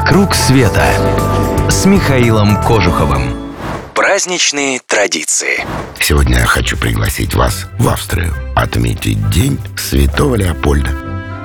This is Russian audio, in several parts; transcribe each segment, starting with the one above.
«Вокруг света» с Михаилом Кожуховым. Праздничные традиции. Сегодня я хочу пригласить вас в Австрию отметить День Святого Леопольда.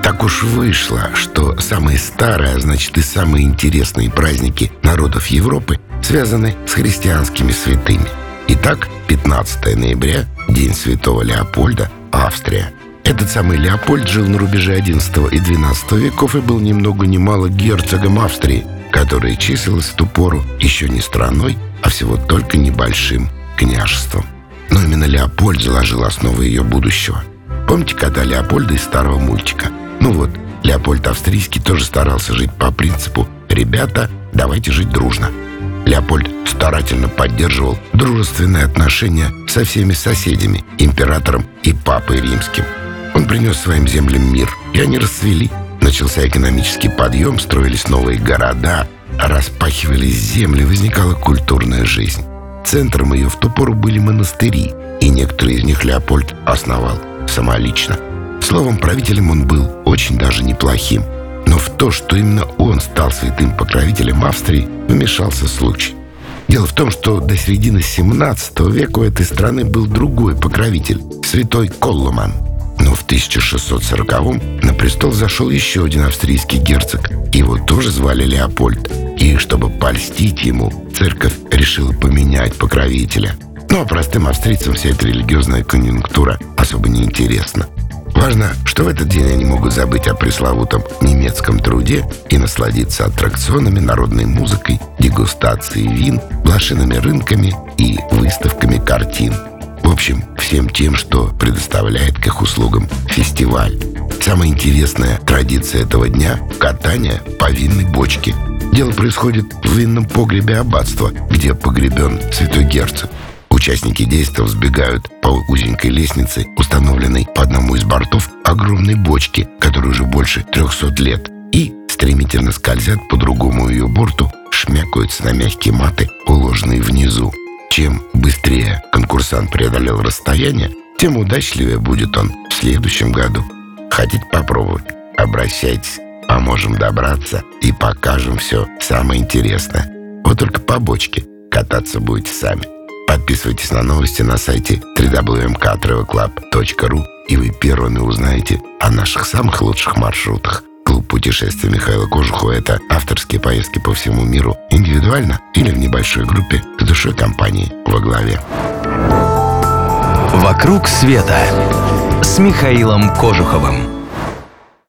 Так уж вышло, что самые старые, а значит и самые интересные праздники народов Европы связаны с христианскими святыми. Итак, 15 ноября, День Святого Леопольда, Австрия – этот самый Леопольд жил на рубеже XI и XII веков и был ни много ни мало герцогом Австрии, которая числилась в ту пору еще не страной, а всего только небольшим княжеством. Но именно Леопольд заложил основы ее будущего. Помните, когда Леопольда из старого мультика? Ну вот, Леопольд Австрийский тоже старался жить по принципу «Ребята, давайте жить дружно». Леопольд старательно поддерживал дружественные отношения со всеми соседями, императором и папой римским – принес своим землям мир, и они расцвели. Начался экономический подъем, строились новые города, распахивались земли, возникала культурная жизнь. Центром ее в ту пору были монастыри, и некоторые из них Леопольд основал самолично. Словом, правителем он был очень даже неплохим. Но в то, что именно он стал святым покровителем Австрии, вмешался случай. Дело в том, что до середины 17 века у этой страны был другой покровитель, святой в 1640-м на престол зашел еще один австрийский герцог. Его тоже звали Леопольд. И чтобы польстить ему, церковь решила поменять покровителя. Ну а простым австрийцам вся эта религиозная конъюнктура особо не интересна. Важно, что в этот день они могут забыть о пресловутом немецком труде и насладиться аттракционами, народной музыкой, дегустацией вин, блошиными рынками и выставками картин – в общем, всем тем, что предоставляет к их услугам фестиваль. Самая интересная традиция этого дня – катание по винной бочке. Дело происходит в винном погребе аббатства, где погребен святой герцог. Участники действия взбегают по узенькой лестнице, установленной по одному из бортов огромной бочки, которой уже больше 300 лет, и стремительно скользят по другому ее борту, шмякаются на мягкие маты, уложенные внизу. Чем быстрее конкурсант преодолел расстояние, тем удачливее будет он в следующем году. Хотите попробовать? Обращайтесь, поможем добраться и покажем все самое интересное. Вот только по бочке кататься будете сами. Подписывайтесь на новости на сайте www.mktravelclub.ru и вы первыми узнаете о наших самых лучших маршрутах – Клуб путешествия Михаила Кожухова – это авторские поездки по всему миру, индивидуально или в небольшой группе с душой компании во главе. «Вокруг света» с Михаилом Кожуховым.